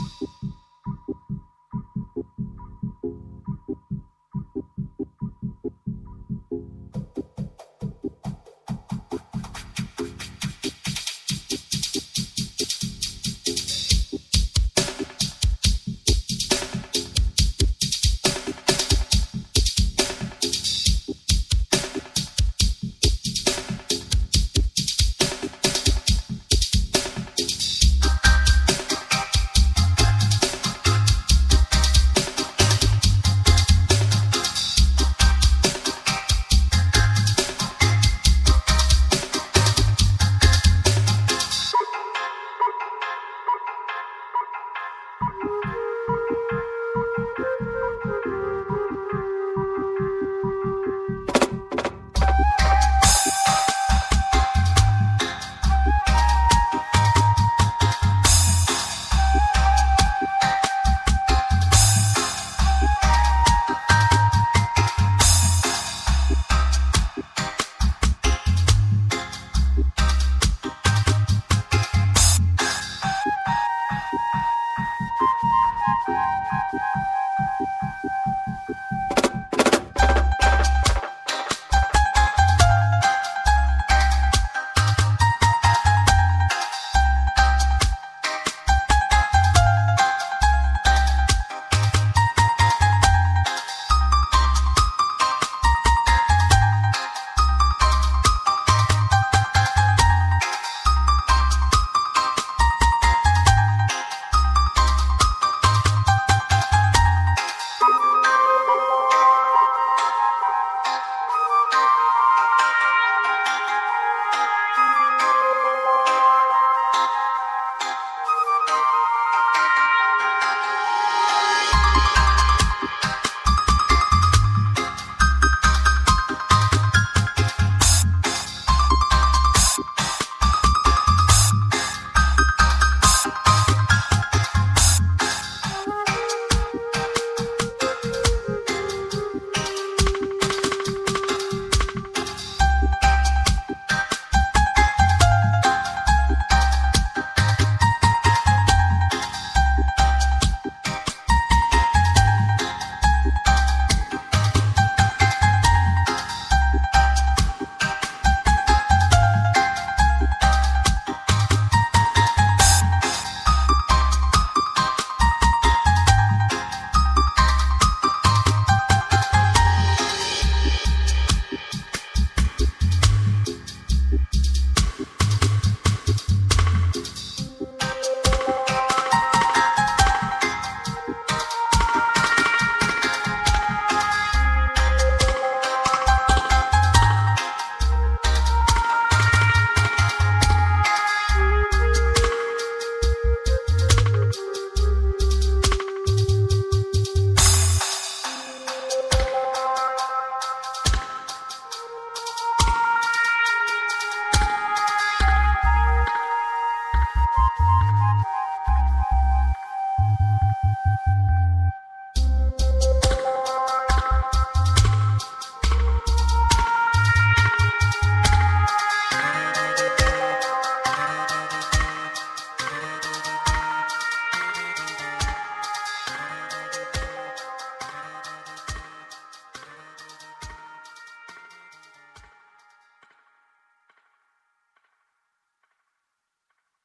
you